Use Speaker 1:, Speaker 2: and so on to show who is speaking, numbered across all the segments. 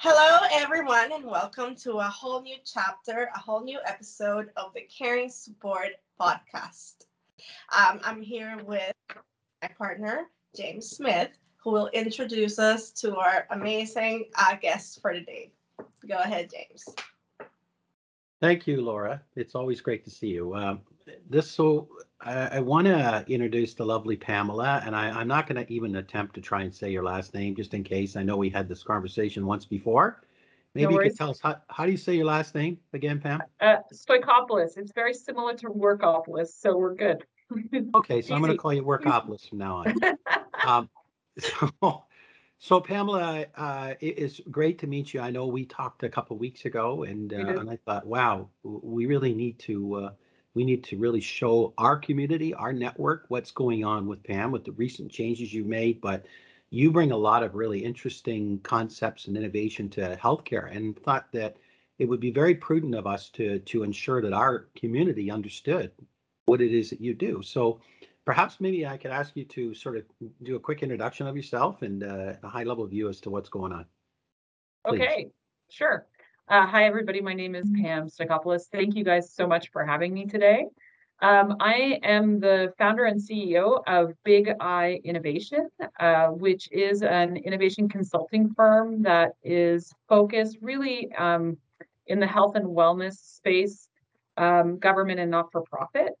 Speaker 1: Hello, everyone, and welcome to a whole new chapter, a whole new episode of the Caring Support podcast. Um, I'm here with my partner, James Smith, who will introduce us to our amazing uh, guests for today. Go ahead, James.
Speaker 2: Thank you, Laura. It's always great to see you. Um, this so I, I want to introduce the lovely Pamela, and I, I'm not going to even attempt to try and say your last name just in case. I know we had this conversation once before. Maybe
Speaker 3: No
Speaker 2: you could tell us how, how do you say your last name again, Pam?
Speaker 3: Uh, Stoikopoulos. It's very similar to Workopolis, so we're good.
Speaker 2: Okay, so I'm going to call you Workopolis from now on. um, so, so Pamela, uh, it is great to meet you. I know we talked a couple weeks ago, and uh, and I thought, wow, we really need to uh, we need to really show our community, our network, what's going on with Pam with the recent changes you've made. But you bring a lot of really interesting concepts and innovation to healthcare, and thought that it would be very prudent of us to to ensure that our community understood what it is that you do. So perhaps maybe I could ask you to sort of do a quick introduction of yourself and uh, a high level view as to what's going on. Please.
Speaker 3: Okay, sure. Uh, hi, everybody. My name is Pam Stoikopoulos. Thank you guys so much for having me today. Um, I am the founder and CEO of Big Eye Innovation, uh, which is an innovation consulting firm that is focused really um, in the health and wellness space, um, government and not-for-profit.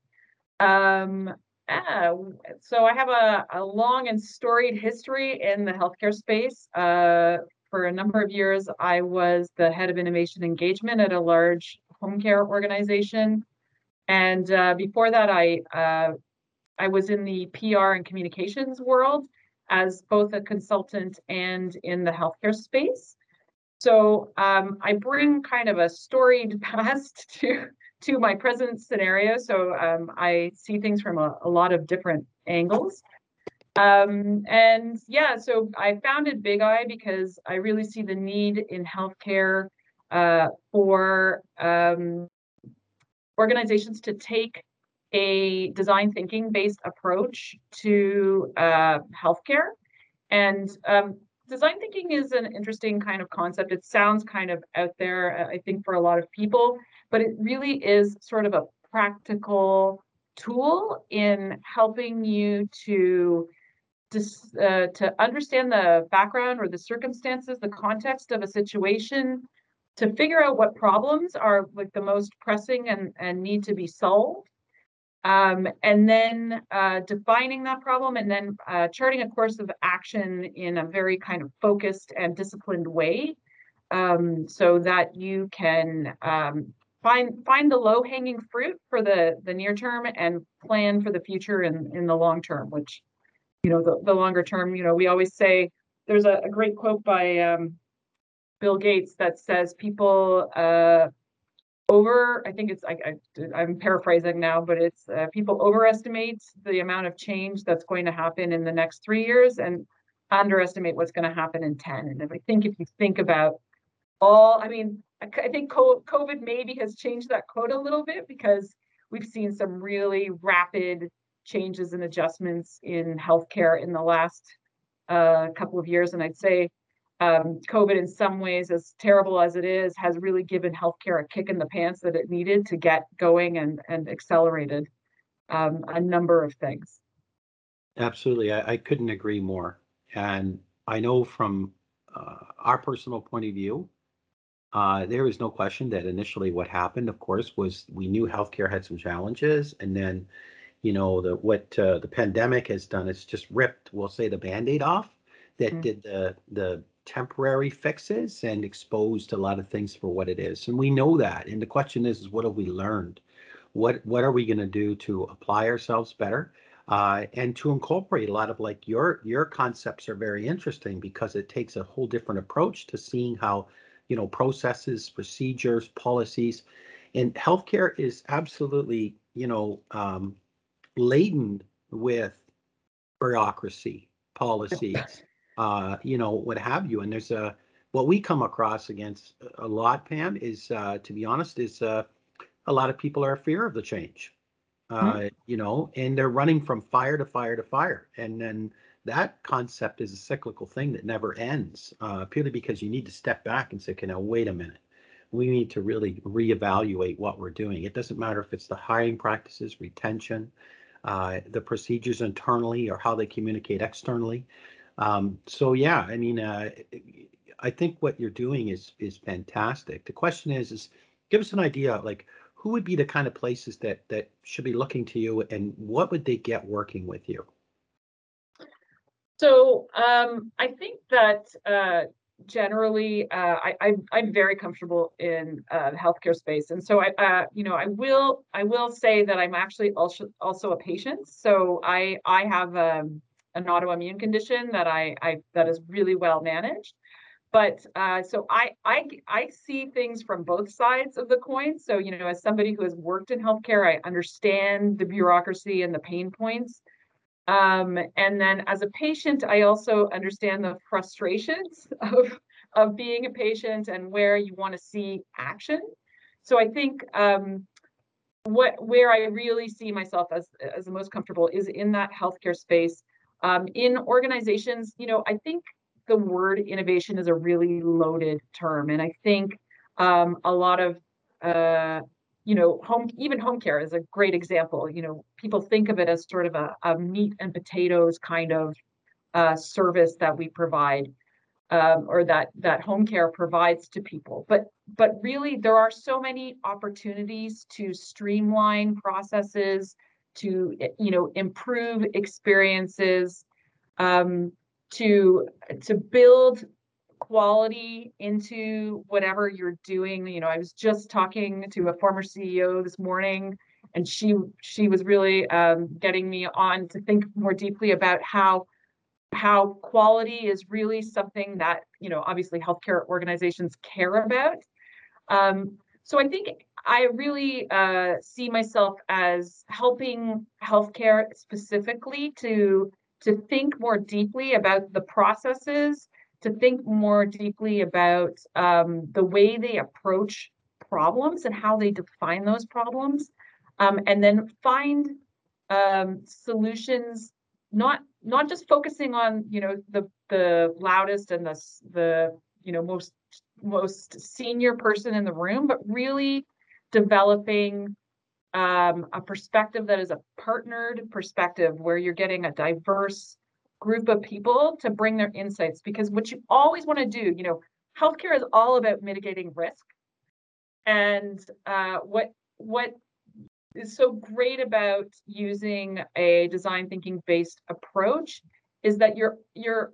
Speaker 3: Um, uh, so I have a, a long and storied history in the healthcare space. Uh, for a number of years, I was the head of innovation engagement at a large home care organization. And uh, before that, I uh, I was in the PR and communications world as both a consultant and in the healthcare space. So um, I bring kind of a storied past to to my present scenario. So um, I see things from a, a lot of different angles. Um, and yeah, so I founded Big Eye because I really see the need in healthcare uh, for um, organizations to take a design thinking based approach to uh, healthcare. And um, design thinking is an interesting kind of concept. It sounds kind of out there, uh, I think, for a lot of people, but it really is sort of a practical tool in helping you to dis, uh, to understand the background or the circumstances, the context of a situation, to figure out what problems are like the most pressing and, and need to be solved. Um, and then uh, defining that problem and then uh, charting a course of action in a very kind of focused and disciplined way um, so that you can um, find find the low hanging fruit for the the near term and plan for the future in in the long term which you know the, the longer term you know we always say there's a, a great quote by um, bill gates that says people uh, over i think it's I, I i'm paraphrasing now but it's uh, people overestimate the amount of change that's going to happen in the next three years and underestimate what's going to happen in 10 and if i think if you think about all i mean i think covid maybe has changed that quote a little bit because we've seen some really rapid changes and adjustments in healthcare in the last uh, couple of years and i'd say um, COVID, in some ways, as terrible as it is, has really given healthcare a kick in the pants that it needed to get going and and accelerated um, a number of things.
Speaker 2: Absolutely, I, I couldn't agree more. And I know from uh, our personal point of view, uh, there is no question that initially what happened, of course, was we knew healthcare had some challenges, and then, you know, the what uh, the pandemic has done is just ripped, we'll say, the band-aid off that
Speaker 3: Mm.
Speaker 2: did the the temporary fixes and exposed a lot of things for what it is. And we know that. And the question is, is what have we learned? What what are we going to do to apply ourselves better? uh, and to incorporate a lot of like your your concepts are very interesting because it takes a whole different approach to seeing how you know processes procedures policies and healthcare is absolutely you know um, laden with bureaucracy policies uh, you know what have you and there's a what we come across against a lot pam is uh, to be honest is uh, a lot of people are fear of the change uh, you know, and they're running from fire to fire to fire. And then that concept is a cyclical thing that never ends, uh, purely because you need to step back and say, okay, now wait a minute. We need to really reevaluate what we're doing. It doesn't matter if it's the hiring practices, retention, uh, the procedures internally, or how they communicate externally. Um, so yeah, I mean, uh, I think what you're doing is is fantastic. The question is, is give us an idea, like who would be the kind of places that that should be looking to you, and what would they get working with you?
Speaker 3: So um, I think that uh, generally uh, I, I'm, I'm very comfortable in uh, the healthcare space, and so I, uh, you know, I will I will say that I'm actually also also a patient. So I I have um, an autoimmune condition that I, I that is really well managed, but uh, so I I I see things from both sides of the coin. So you know, as somebody who has worked in healthcare, I understand the bureaucracy and the pain points. Um, and then as a patient, I also understand the frustrations of, of being a patient and where you want to see action. So I think um, what where I really see myself as, as the most comfortable is in that healthcare space. Um, in organizations, you know, I think the word innovation is a really loaded term. And I think um, a lot of uh, you know, home even home care is a great example. You know, people think of it as sort of a, a meat and potatoes kind of uh, service that we provide, um, or that that home care provides to people. But but really, there are so many opportunities to streamline processes, to you know, improve experiences, um, to to build quality into whatever you're doing. You know, I was just talking to a former CEO this morning, and she she was really um, getting me on to think more deeply about how how quality is really something that you know obviously healthcare organizations care about. Um, so I think I really uh, see myself as helping healthcare specifically to to think more deeply about the processes to think more deeply about um, the way they approach problems and how they define those problems, um, and then find um, solutions. Not not just focusing on you know the the loudest and the the you know most most senior person in the room, but really developing um, a perspective that is a partnered perspective where you're getting a diverse group of people to bring their insights because what you always want to do, you know, healthcare is all about mitigating risk. And uh, what what is so great about using a design thinking based approach is that you're you're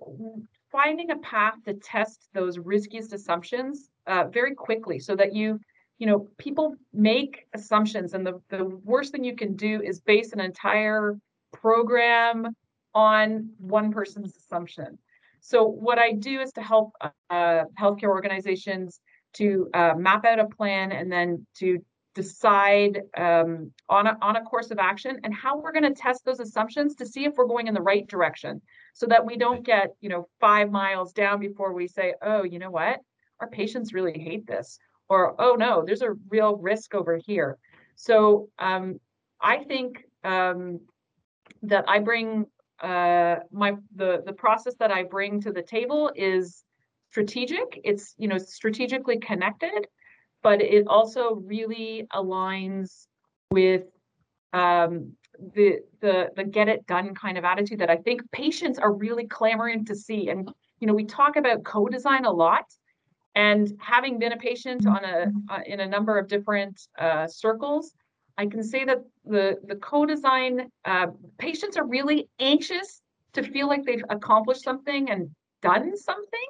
Speaker 3: finding a path to test those riskiest assumptions uh, very quickly so that you you know people make assumptions and the, the worst thing you can do is base an entire program on one person's assumption. So what I do is to help uh, healthcare organizations to uh, map out a plan and then to decide um, on, a, on a course of action and how we're going to test those assumptions to see if we're going in the right direction. So that we don't get you know five miles down before we say oh you know what? Our patients really hate this or oh no there's a real risk over here. So um, i think um, that i bring uh, my the the process that I bring to the table is strategic. It's you know strategically connected, but it also really aligns with um, the the the get it done kind of attitude that I think patients are really clamoring to see. And you know we talk about co-design a lot, and having been a patient on a uh, in a number of different uh, circles, I can say that the, the co-design uh, patients are really anxious to feel like they've accomplished something and done something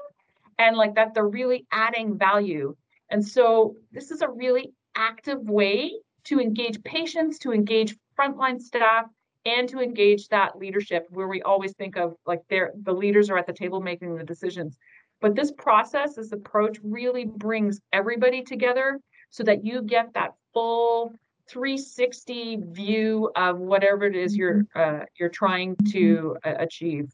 Speaker 3: and like that they're really adding value. And so this is a really active way to engage patients, to engage frontline staff, and to engage that leadership where we always think of like they're the leaders are at the table making the decisions. But this process, this approach really brings everybody together so that you get that full 360 view of whatever it is you're mm-hmm. uh, you're trying to uh, achieve.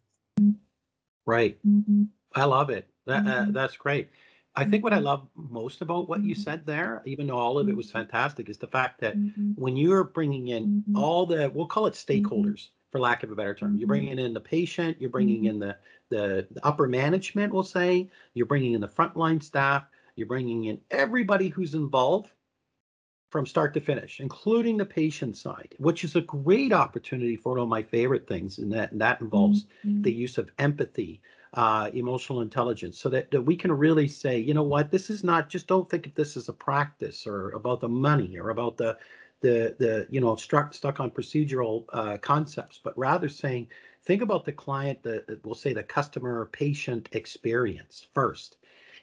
Speaker 2: Right. Mm-hmm. I love it. That, uh, mm-hmm. that's great. I think what I love most about what you said there, even though all of it was fantastic, is the fact that when you're bringing in all the, we'll call it stakeholders, for lack of a better term. You're bringing in the patient, you're bringing in the, the the upper management, we'll say, you're bringing in the frontline staff, you're bringing in everybody who's involved from start to finish, including the patient side, which is a great opportunity for one of my favorite things, and that and that involves
Speaker 3: Mhm.
Speaker 2: the use of empathy, uh, emotional intelligence, so that, that we can really say, you know what, this is not just don't think of this as a practice or about the money or about the the the you know struck stuck on procedural uh, concepts, but rather saying, think about the client, the the- we'll say the customer or patient experience first,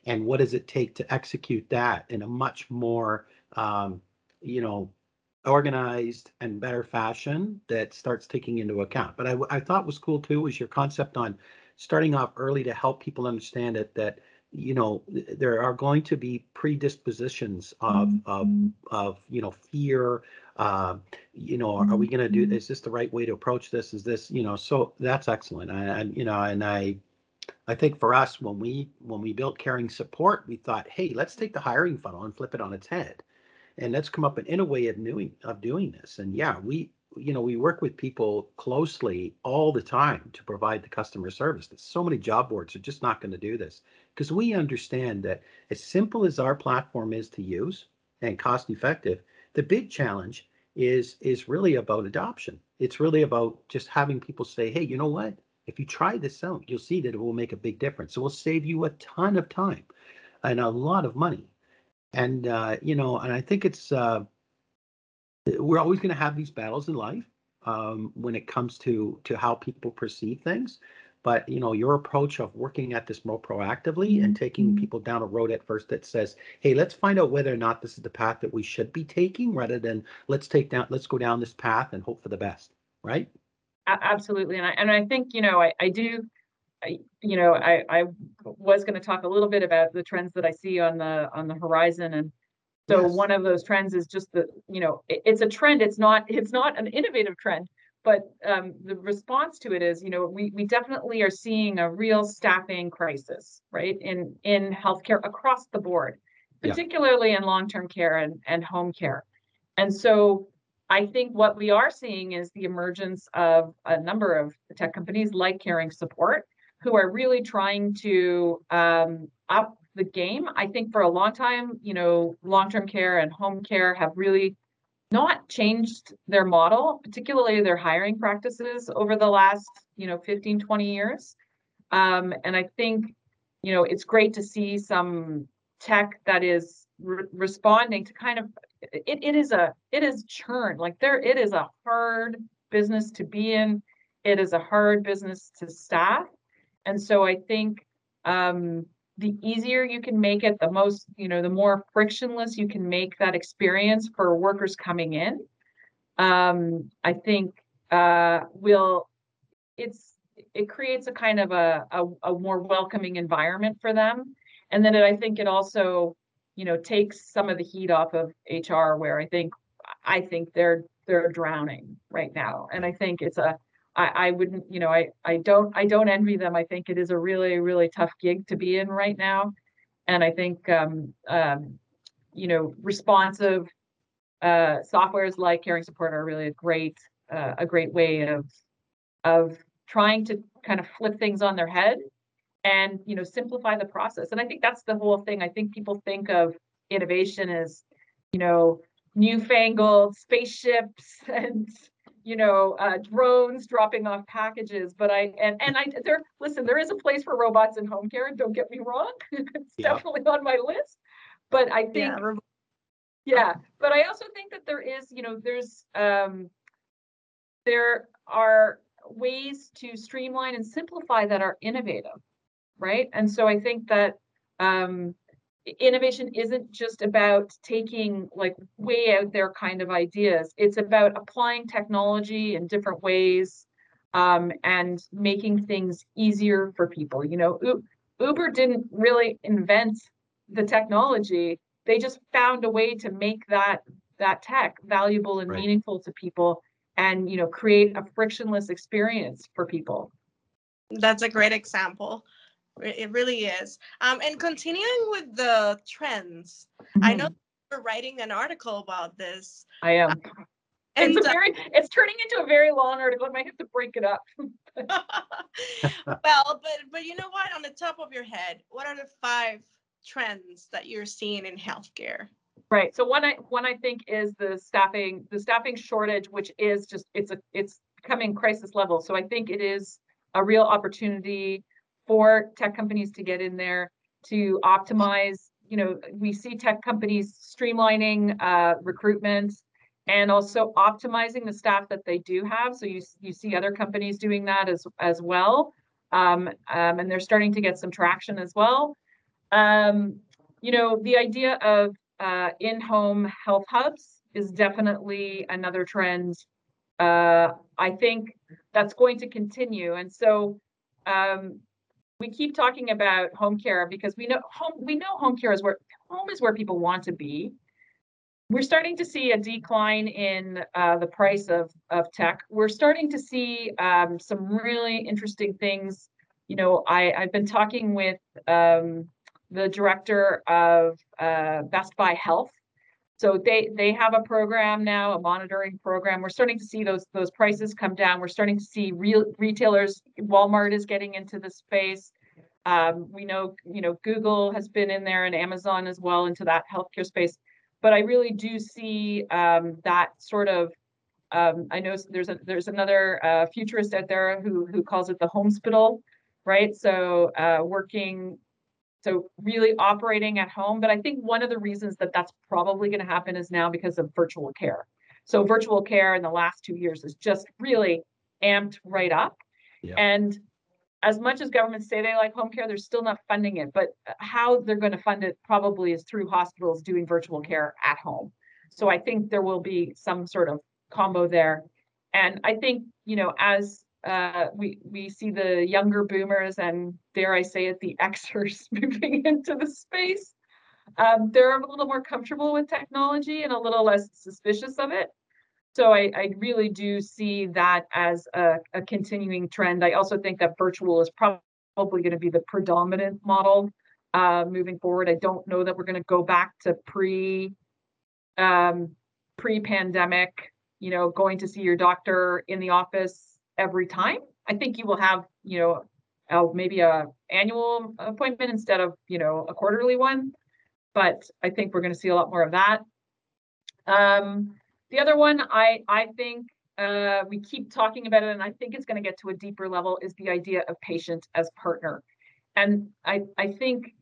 Speaker 2: and what does it take to execute that in a much more um, you know organized and better fashion that starts taking into account. But I thought was cool too was your concept on starting off early to help people understand it that you know there are going to be predispositions of of
Speaker 3: Mhm.
Speaker 2: of you know fear um you know are we going to do
Speaker 3: Mhm.
Speaker 2: is this the right way to approach this is this you know so that's excellent and, and you know and i i think for us when we when we built caring support we thought hey let's take the hiring funnel and flip it on its head and let's come up with in a way of doing of doing this. And yeah we you know we work with people closely all the time to provide the customer service. So many job boards are just not going to do this. Because we understand that as simple as our platform is to use and cost effective the big challenge is is really about adoption. It's really about just having people say hey you know what? If you try this out you'll see that it will make a big difference. It will save you a ton of time and a lot of money and uh, you know and i think it's uh, we're always going to have these battles in life um, when it comes to to how people perceive things but you know your approach of working at this more proactively and taking
Speaker 3: Mhm.
Speaker 2: people down a road at first that says hey let's find out whether or not this is the path that we should be taking rather than let's take down let's go down this path and hope for the best right
Speaker 3: absolutely and i and i think you know i i do I, you know i i was going to talk a little bit about the trends that i see on the on the horizon and so
Speaker 2: Yes.
Speaker 3: one of those trends is just the you know it- it's a trend it's not it's not an innovative trend but um, the response to it is you know we we definitely are seeing a real staffing crisis right in in healthcare across the board
Speaker 2: Yeah.
Speaker 3: particularly in long-term care and and home care and so I think what we are seeing is the emergence of a number of tech companies like Caring Support who are really trying to um, up the game. I think for a long time, you know, long-term care and home care have really not changed their model, particularly their hiring practices over the last, you know, 15, 20 years. Um, and I think, you know, it's great to see some tech that is re- responding to kind of it, it is a it is churn like there it is a hard business to be in it is a hard business to staff and so i think um the easier you can make it the most you know the more frictionless you can make that experience for workers coming in um i think uh will it's it creates a kind of a, a, a more welcoming environment for them. And then it, i think it also you know takes some of the heat off of hr where i think i think they're they're drowning right now. And i think it's a i i wouldn't you know i i don't i don't envy them. I think it is a really really tough gig to be in right now. And i think um um you know responsive uh softwares like caring support are really a great uh, a great way of of trying to kind of flip things on their head and you know simplify the process. And i think that's the whole thing. I think people think of innovation as you know newfangled spaceships and you know uh, drones dropping off packages but i and and i there listen there is a place for robots in home care don't get me wrong it's
Speaker 2: Yeah.
Speaker 3: definitely on my list but i think
Speaker 1: Yeah,
Speaker 3: yeah but i also think that there is you know there's um there are ways to streamline and simplify that are innovative right and so i think that um i- innovation isn't just about taking like way out there kind of ideas it's about applying technology in different ways um, and making things easier for people you know uber didn't really invent the technology they just found a way to make that that tech valuable and
Speaker 2: Right.
Speaker 3: meaningful to people and you know create a frictionless experience for people
Speaker 1: that's a great example. It it really is. Um, and continuing with the trends, I know
Speaker 3: Mhm.
Speaker 1: you're writing an article about this,
Speaker 3: i am
Speaker 1: And
Speaker 3: it's a
Speaker 1: uh,
Speaker 3: very it's turning into a very long article. I might have to break it up.
Speaker 1: well, but but you know what? On the top of your head, what are the five trends that you're seeing in healthcare?
Speaker 3: Right. So one I one I think is the staffing the staffing shortage, which is just it's a it's becoming crisis level. So I think it is a real opportunity for tech companies to get in there to optimize. You know, we see tech companies streamlining uh, recruitment and also optimizing the staff that they do have. So you you see other companies doing that as as well, um, um, and they're starting to get some traction as well. Um, you know, the idea of uh, in-home health hubs is definitely another trend. Uh, I think that's going to continue, and so um, we keep talking about home care because we know home we know home care is where home is where people want to be. We're starting to see a decline in uh, the price of of tech. We're starting to see um, some really interesting things. You know, I I've been talking with um, the director of uh, Best Buy Health. So they they have a program now, a monitoring program. We're starting to see those those prices come down. We're starting to see real retailers. Walmart is getting into the space. Um, we know you know Google has been in there and Amazon as well into that healthcare space. But I really do see um, that sort of. Um, I know there's a there's another uh, futurist out there who who calls it the homespital, right? So uh, working so really operating at home. But I think one of the reasons that that's probably going to happen is now because of virtual care. So virtual care in the last two years is just really amped right up.
Speaker 2: Yeah.
Speaker 3: And as much as governments say they like home care, they're still not funding it. But how they're going to fund it probably is through hospitals doing virtual care at home. So I think there will be some sort of combo there. And I think, you know, as uh, we we see the younger boomers and dare I say it, the Xers moving into the space. Um, they're a little more comfortable with technology and a little less suspicious of it. So I, I really do see that as a, a continuing trend. I also think that virtual is probably going to be the predominant model uh, moving forward. I don't know that we're going to go back to pre um, pre-pandemic, you know, going to see your doctor in the office every time. I think you will have, you know, uh, maybe a annual appointment instead of, you know, a quarterly one. But I think we're going to see a lot more of that. Um, the other one, I I think uh, we keep talking about it, and I think it's going to get to a deeper level, is the idea of patient as partner. And I I think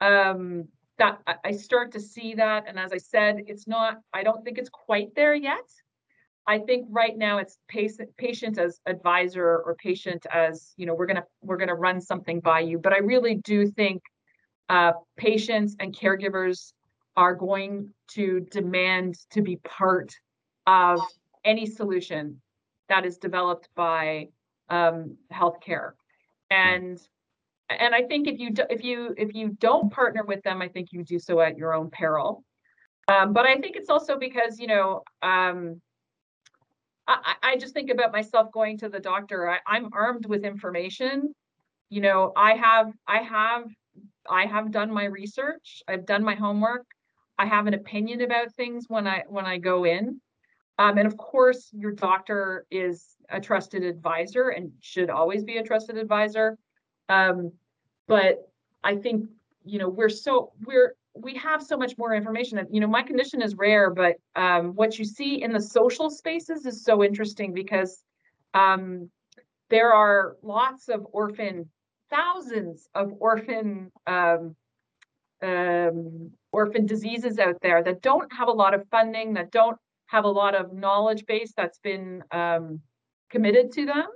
Speaker 3: um, that I start to see that. And as I said, it's not. I don't think it's quite there yet. I think right now it's patient patient as advisor or patient as you know we're gonna we're gonna run something by you. But I really do think uh, patients and caregivers are going to demand to be part of any solution that is developed by um, healthcare. And and I think if you do, if you if you don't partner with them, I think you do so at your own peril. Um, but I think it's also because you know um, I, I just think about myself going to the doctor. I, I'm armed with information. You know, I have, I have, I have done my research. I've done my homework. I have an opinion about things when I when I go in. Um, and of course, your doctor is a trusted advisor and should always be a trusted advisor. Um, but I think you know we're so we're we have so much more information. You know, my condition is rare, but um, what you see in the social spaces is so interesting because um, there are lots of orphan, thousands of orphan um, um, orphan diseases out there that don't have a lot of funding, that don't have a lot of knowledge base that's been um, committed to them.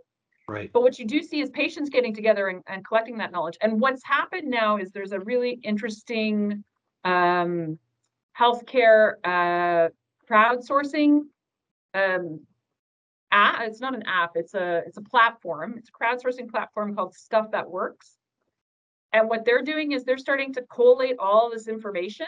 Speaker 2: Right.
Speaker 3: But what you do see is patients getting together and, and collecting that knowledge. And what's happened now is there's a really interesting um, healthcare uh, crowdsourcing um, app. It's not an app. It's a it's a platform. It's a crowdsourcing platform called Stuff That Works. And what they're doing is they're starting to collate all this information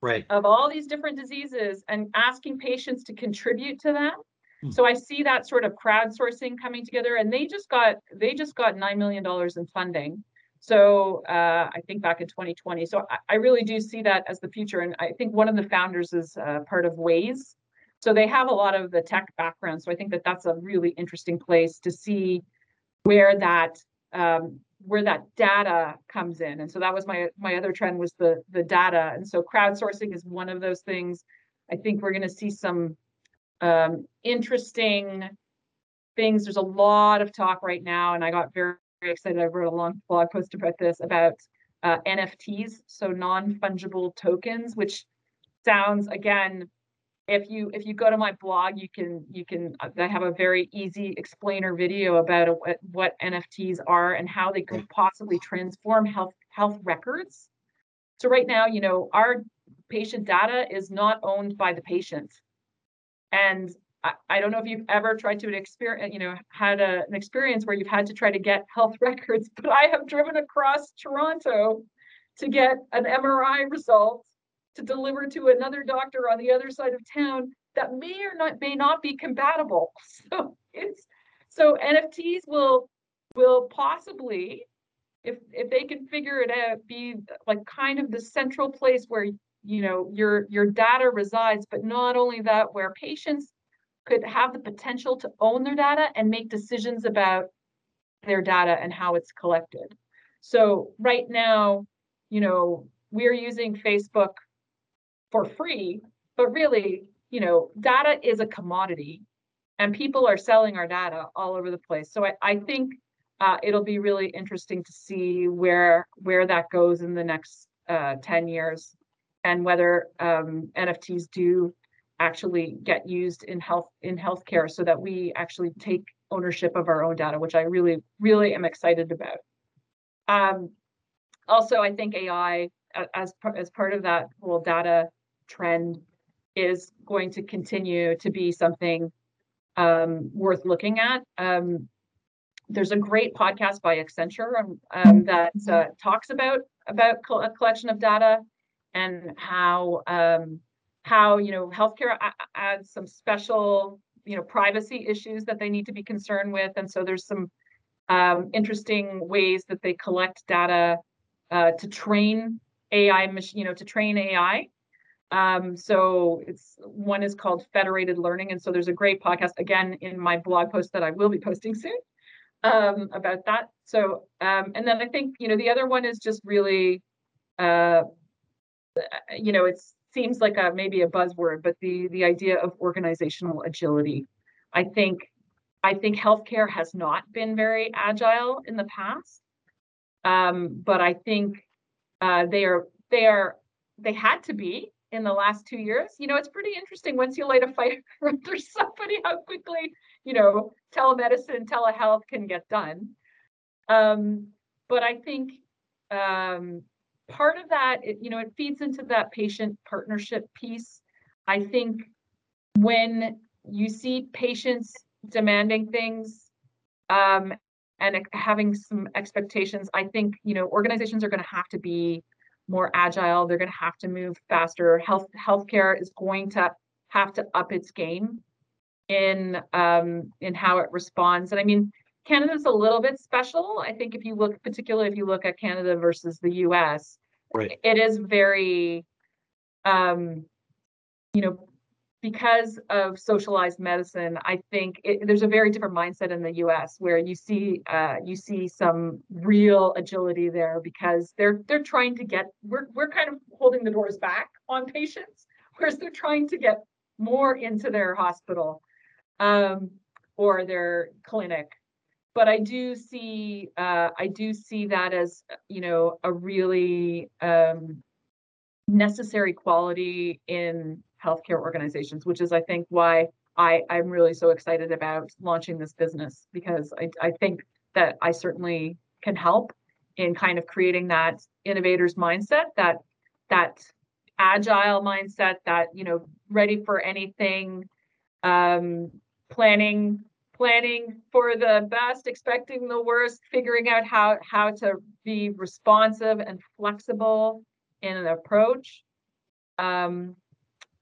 Speaker 2: right.
Speaker 3: of all these different diseases and asking patients to contribute to that. Hmm. So I see that sort of crowdsourcing coming together, and they just got they just got nine million dollars in funding so uh, I think back in 2020. So I, I, really do see that as the future. And I think one of the founders is uh, part of Waze. So they have a lot of the tech background. So I think that that's a really interesting place to see where that um, where that data comes in. And so that was my my other trend was the the data. And so crowdsourcing is one of those things. I think we're going to see some um, interesting things. There's a lot of talk right now, and I got very, very excited. I wrote a long blog post about this about uh, NFTs, so non-fungible tokens, which sounds again if you if you go to my blog you can you can uh, i have a very easy explainer video about what, what nfts are and how they could possibly transform health health records so right now you know our patient data is not owned by the patient and I, don't know if you've ever tried to experience, you know, had a, an experience where you've had to try to get health records, but I have driven across Toronto to get an MRI result to deliver to another doctor on the other side of town that may or not may not be compatible. So it's so NFTs will will possibly, if if they can figure it out, be like kind of the central place where you know your your data resides, but not only that, where patients could have the potential to own their data and make decisions about their data and how it's collected. So right now, you know, we're using Facebook for free, but really, you know, data is a commodity and people are selling our data all over the place. So I, I think uh, it'll be really interesting to see where where that goes in the next uh, 10 years and whether um, NFTs do actually get used in health in healthcare so that we actually take ownership of our own data, which I really, really am excited about. Um, also, I think AI as, as part of that whole data trend is going to continue to be something um, worth looking at. Um, there's a great podcast by Accenture um, um that uh, talks about about a collection of data and how um, how you know healthcare adds some special you know privacy issues that they need to be concerned with, and so there's some um, interesting ways that they collect data uh, to train AI, you know, to train AI um, so it's one is called Federated Learning. And so there's a great podcast again in my blog post that I will be posting soon um, about that. So, um, and then I think, you know, the other one is just really, uh, you know, it seems like a maybe a buzzword, but the the idea of organizational agility. I think I think healthcare has not been very agile in the past. Um, but I think uh, they are they are they had to be in the last two years. You know, it's pretty interesting once you light a fire under somebody how quickly, you know, telemedicine, telehealth can get done. Um, but I think um, part of that, it, you know, it feeds into that patient partnership piece. I think when you see patients demanding things um, and having some expectations, I think, you know, organizations are going to have to be more agile. They're going to have to move faster. Health healthcare is going to have to up its game in um, in how it responds. And I mean, Canada's a little bit special. I think if you look, particularly if you look at Canada versus the U.S.,
Speaker 2: right.
Speaker 3: it is very, um, you know, because of socialized medicine, I think it, there's a very different mindset in the U.S. where you see uh, you see some real agility there because they're they're trying to get we're we're kind of holding the doors back on patients, whereas they're trying to get more into their hospital um, or their clinic. But I do see uh, I do see that as you know a really um, necessary quality in healthcare organizations, which is, I think, why I, I'm really so excited about launching this business because I, I think that I certainly can help in kind of creating that innovators mindset, that that agile mindset, that you know, ready for anything, um, planning planning for the best, expecting the worst, figuring out how how to be responsive and flexible in an approach. Um,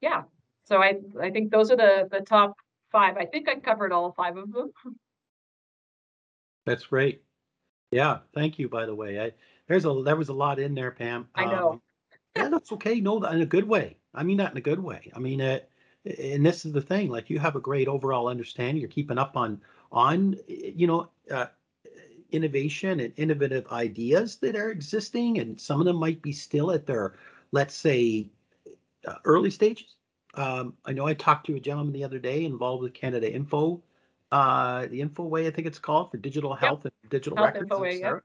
Speaker 3: yeah, so I I think those are the the top five. I think I covered all five of them.
Speaker 2: That's great. Yeah, thank you. By the way, I there's a there was a lot in there, Pam.
Speaker 3: I know.
Speaker 2: Um, yeah, that's okay. No, in a good way. I mean that in a good way. I mean it. And this is the thing, like you have a great overall understanding. You're keeping up on on you know uh, innovation and innovative ideas that are existing, and some of them might be still at their, let's say, uh, early stages. Um, I know I talked to a gentleman the other day involved with Canada Info, uh, the Infoway, I think it's called for digital health and digital
Speaker 3: Health
Speaker 2: records.
Speaker 3: Infoway,
Speaker 2: et
Speaker 3: yeah.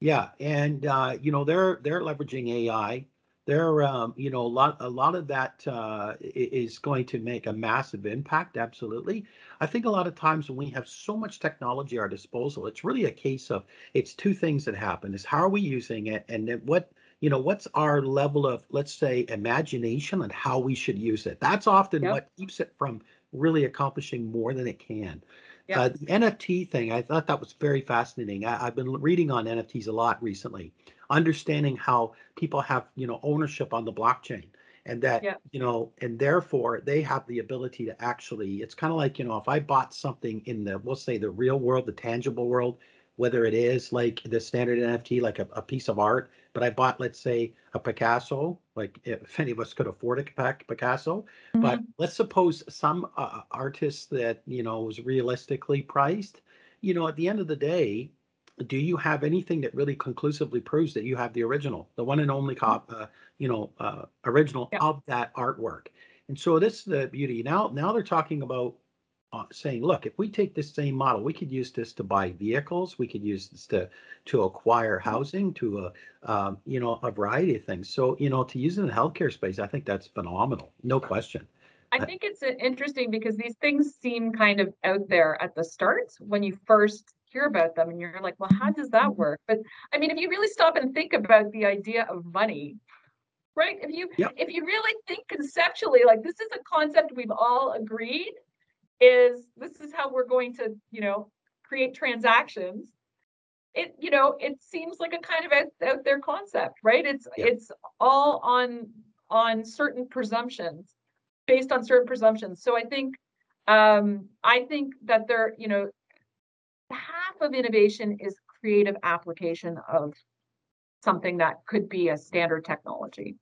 Speaker 2: Yeah, and uh, you know they're they're leveraging AI. They're um, you know a lot a lot of that uh, is going to make a massive impact. Absolutely, I think a lot of times when we have so much technology at our disposal, it's really a case of it's two things that happen: is how are we using it, and then what you know what's our level of let's say imagination and how we should use it. That's often
Speaker 3: Yep.
Speaker 2: what keeps it from really accomplishing more than it can.
Speaker 3: Yep.
Speaker 2: Uh, the NFT thing, I thought that was very fascinating. I, I've been reading on NFTs a lot recently, understanding how people have, you know, ownership on the blockchain and that,
Speaker 3: Yep.
Speaker 2: you know, and therefore they have the ability to actually, it's kind of like, you know, if I bought something in the, we'll say the real world, the tangible world, whether it is like the standard NFT, like a, a piece of art, but I bought, let's say, a Picasso, like if any of us could afford a Pic- Picasso, but let's suppose some uh, artist that you know was realistically priced you know at the end of the day do you have anything that really conclusively proves that you have the original the one and only cop uh, you know uh, original
Speaker 3: Yeah.
Speaker 2: of that artwork? And so this is the beauty. Now now they're talking about uh, saying look if we take this same model we could use this to buy vehicles we could use this to to acquire housing to a um, you know a variety of things so you know to use it in the healthcare space i think that's phenomenal no question
Speaker 3: I think it's uh, interesting because these things seem kind of out there at the start when you first hear about them and you're like, well, how does that work? But I mean, if you really stop and think about the idea of money, right? If you
Speaker 2: Yep.
Speaker 3: if you really think conceptually, like this is a concept we've all agreed is this is how we're going to, you know, create transactions. It, you know, it seems like a kind of out, out there concept, right? It's
Speaker 2: Yep.
Speaker 3: it's all on on certain presumptions based on certain presumptions. So I think, um, I think that there, you know, half of innovation is creative application of something that could be a standard technology.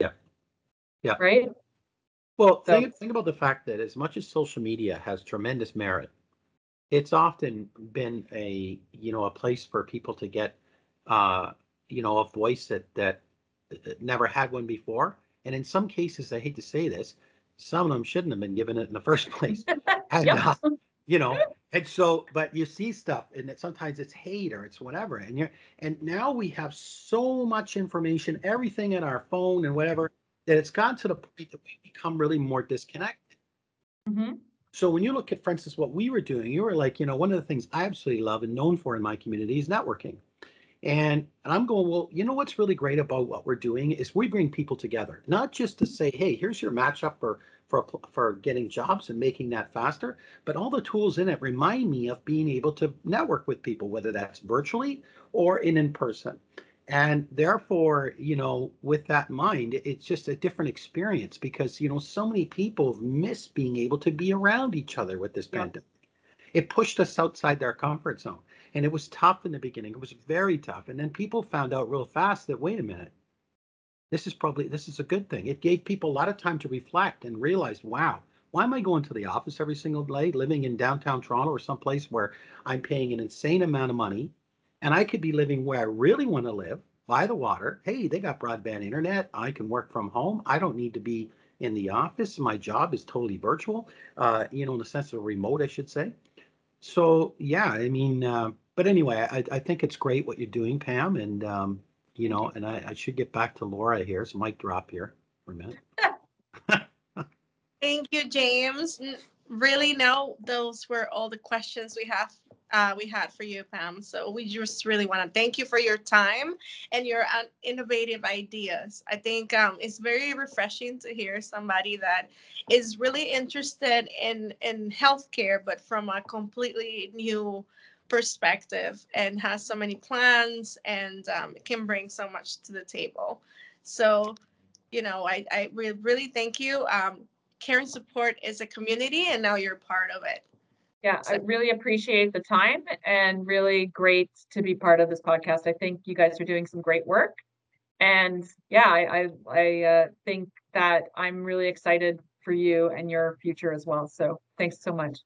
Speaker 2: Yeah. Yeah.
Speaker 3: Right?
Speaker 2: Well,
Speaker 3: So-
Speaker 2: think, think about the fact that as much as social media has tremendous merit, it's often been a you know a place for people to get uh, you know a voice that that never had one before, and in some cases, I hate to say this, some of them shouldn't have been given it in the first place. And
Speaker 3: Yep.
Speaker 2: uh, you know, and so, but you see stuff, and it, sometimes it's hate or it's whatever, and you're and now we have so much information, everything in our phone and whatever, that it's gotten to the point that we become really more disconnected.
Speaker 3: Mhm.
Speaker 2: So when you look at, for instance, what we were doing, you were like, you know, one of the things I absolutely love and known for in my community is networking. And, and I'm going, well, you know what's really great about what we're doing is we bring people together, not just to say, hey, here's your matchup for for for getting jobs and making that faster, but all the tools in it remind me of being able to network with people, whether that's virtually or in in person. And therefore, you know, with that mind, it's just a different experience because, you know, so many people miss being able to be around each other with this
Speaker 3: Yeah.
Speaker 2: pandemic. It pushed us outside their comfort zone. And it was tough in the beginning. It was very tough. And then people found out real fast that, wait a minute, this is probably this is a good thing. It gave people a lot of time to reflect and realize, wow, why am I going to the office every single day, living in downtown Toronto or someplace where I'm paying an insane amount of money, and I could be living where I really want to live, by the water. Hey, they got broadband internet. I can work from home. I don't need to be in the office. My job is totally virtual. Uh, you know, in the sense of remote, I should say. So yeah, I mean, uh, but anyway, I, I think it's great what you're doing, Pam, and um, you know, and I, I should get back to Laura here. So mic drop here for a minute.
Speaker 1: Thank you, James. Really, no, those were all the questions we have uh, we had for you, Pam. So we just really want to thank you for your time and your uh, innovative ideas. I think um, it's very refreshing to hear somebody that is really interested in in healthcare, but from a completely new perspective and has so many plans and um, can bring so much to the table. So, you know, I I re- really thank you. Um, Caring Support is a community, and now you're part of it.
Speaker 3: Yeah, I really appreciate the time and really great to be part of this podcast. I think you guys are doing some great work. And yeah, I I, I uh, think that I'm really excited for you and your future as well. So thanks so much.